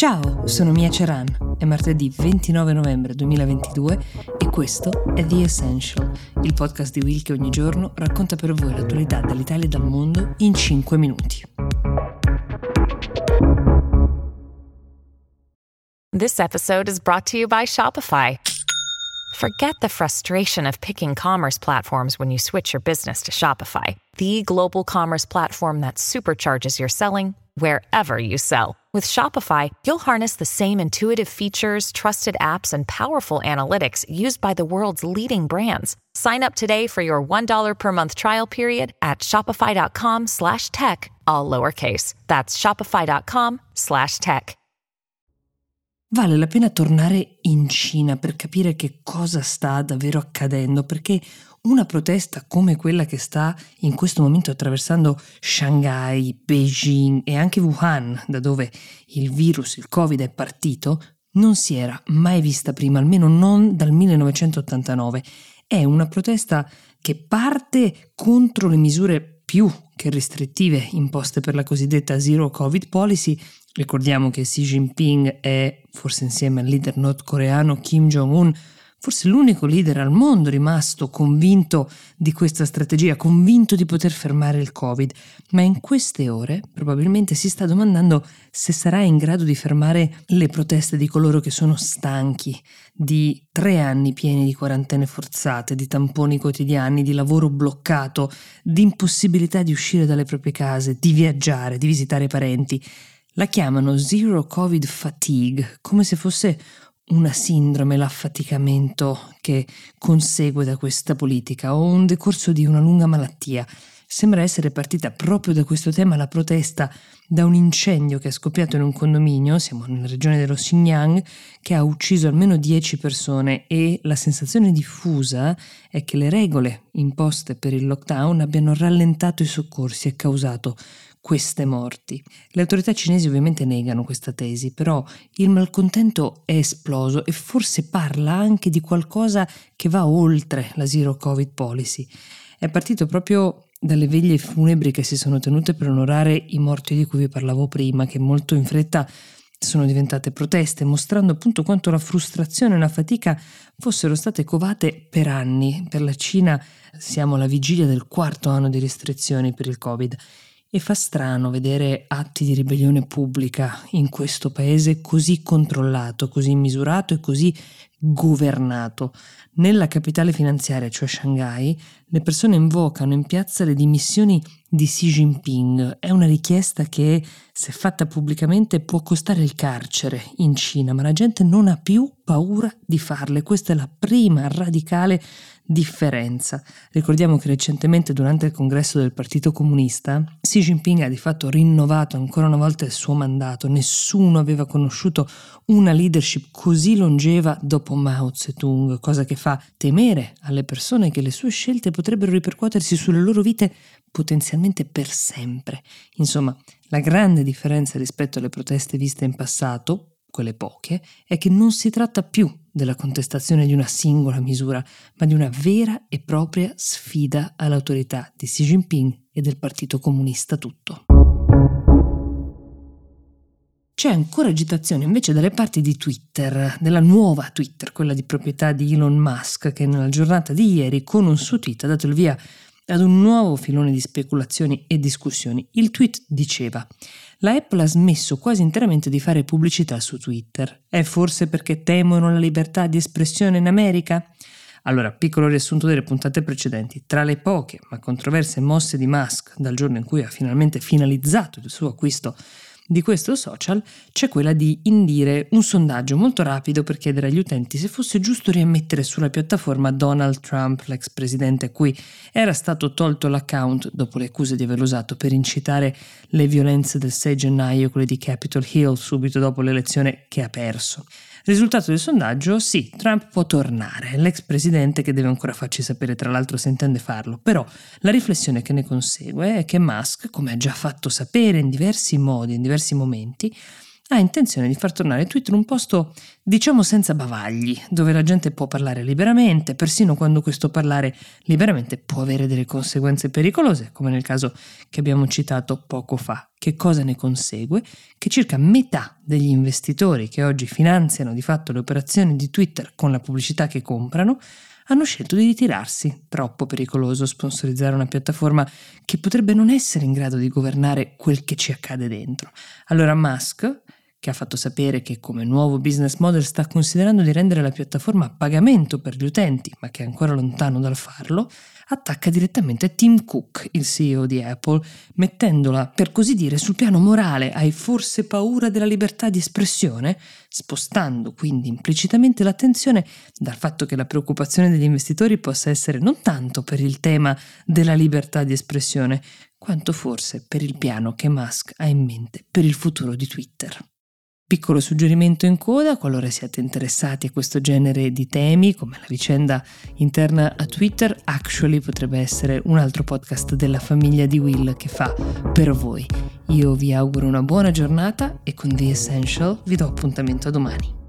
Ciao, sono Mia Ceran. È martedì 29 novembre 2022 e questo è The Essential, il podcast di Will che ogni giorno racconta per voi l'attualità dall'Italia e dal mondo in 5 minuti. This episode is brought to you by Shopify. Forget the frustration of picking commerce platforms when you switch your business to Shopify, the global commerce platform that supercharges your selling wherever you sell. With Shopify, you'll harness the same intuitive features, trusted apps, and powerful analytics used by the world's leading brands. Sign up today for your $1 per month trial period at shopify.com slash tech, all lowercase. That's shopify.com slash tech. Vale la pena tornare in Cina per capire che cosa sta davvero accadendo, perché una protesta come quella che sta in questo momento attraversando Shanghai, Beijing e anche Wuhan, da dove il virus, il Covid è partito, non si era mai vista prima, almeno non dal 1989. È una protesta che parte contro le misure più che restrittive imposte per la cosiddetta Zero Covid Policy. Ricordiamo che Xi Jinping è, forse insieme al leader nordcoreano Kim Jong-un, forse l'unico leader al mondo rimasto convinto di questa strategia, convinto di poter fermare il Covid, ma in queste ore probabilmente si sta domandando se sarà in grado di fermare le proteste di coloro che sono stanchi di tre anni pieni di quarantene forzate, di tamponi quotidiani, di lavoro bloccato, di impossibilità di uscire dalle proprie case, di viaggiare, di visitare i parenti. La chiamano Zero Covid Fatigue, come se fosse una sindrome, l'affaticamento che consegue da questa politica o un decorso di una lunga malattia. Sembra essere partita proprio da questo tema la protesta da un incendio che è scoppiato in un condominio, siamo nella regione dello Xinjiang, che ha ucciso almeno 10 persone e la sensazione diffusa è che le regole imposte per il lockdown abbiano rallentato i soccorsi e causato queste morti. Le autorità cinesi ovviamente negano questa tesi, però il malcontento è esploso e forse parla anche di qualcosa che va oltre la Zero Covid Policy. È partito proprio dalle veglie funebri che si sono tenute per onorare i morti di cui vi parlavo prima, che molto in fretta sono diventate proteste, mostrando appunto quanto la frustrazione e la fatica fossero state covate per anni. Per la Cina siamo alla vigilia del quarto anno di restrizioni per il Covid e fa strano vedere atti di ribellione pubblica in questo paese così controllato, così misurato e così governato. Nella capitale finanziaria, cioè Shanghai, le persone invocano in piazza le dimissioni di Xi Jinping. È una richiesta che, se fatta pubblicamente, può costare il carcere in Cina, ma la gente non ha più paura di farle. Questa è la prima radicale differenza. Ricordiamo che recentemente durante il congresso del Partito Comunista Xi Jinping ha di fatto rinnovato ancora una volta il suo mandato. Nessuno aveva conosciuto una leadership così longeva dopo Mao Zedong, cosa che fa temere alle persone che le sue scelte potrebbero ripercuotersi sulle loro vite potenzialmente per sempre. Insomma, la grande differenza rispetto alle proteste viste in passato, quelle poche, è che non si tratta più della contestazione di una singola misura, ma di una vera e propria sfida all'autorità di Xi Jinping e del Partito Comunista tutto. C'è ancora agitazione invece dalle parti di Twitter, della nuova Twitter, quella di proprietà di Elon Musk, che nella giornata di ieri con un suo tweet ha dato il via ad un nuovo filone di speculazioni e discussioni. Il tweet diceva la Apple ha smesso quasi interamente di fare pubblicità su Twitter. È forse perché temono la libertà di espressione in America? Allora, piccolo riassunto delle puntate precedenti. Tra le poche ma controverse mosse di Musk dal giorno in cui ha finalmente finalizzato il suo acquisto di questo social c'è quella di indire un sondaggio molto rapido per chiedere agli utenti se fosse giusto riammettere sulla piattaforma Donald Trump, l'ex presidente a cui era stato tolto l'account dopo le accuse di averlo usato per incitare le violenze del 6 gennaio, quelle di Capitol Hill, subito dopo l'elezione che ha perso. Risultato del sondaggio, sì, Trump può tornare, l'ex presidente che deve ancora farci sapere tra l'altro se intende farlo, però la riflessione che ne consegue è che Musk, come ha già fatto sapere in diversi modi, in diversi momenti, ha intenzione di far tornare Twitter un posto, diciamo, senza bavagli, dove la gente può parlare liberamente, persino quando questo parlare liberamente può avere delle conseguenze pericolose, come nel caso che abbiamo citato poco fa. Che cosa ne consegue? Che circa metà degli investitori che oggi finanziano di fatto le operazioni di Twitter con la pubblicità che comprano hanno scelto di ritirarsi. Troppo pericoloso sponsorizzare una piattaforma che potrebbe non essere in grado di governare quel che ci accade dentro. Allora Musk che ha fatto sapere che come nuovo business model sta considerando di rendere la piattaforma a pagamento per gli utenti, ma che è ancora lontano dal farlo, attacca direttamente Tim Cook, il CEO di Apple, mettendola, per così dire, sul piano morale. Hai forse paura della libertà di espressione? Spostando quindi implicitamente l'attenzione dal fatto che la preoccupazione degli investitori possa essere non tanto per il tema della libertà di espressione, quanto forse per il piano che Musk ha in mente per il futuro di Twitter. Piccolo suggerimento in coda, qualora siate interessati a questo genere di temi, come la vicenda interna a Twitter, Actually potrebbe essere un altro podcast della famiglia di Will che fa per voi. Io vi auguro una buona giornata e con The Essential vi do appuntamento a domani.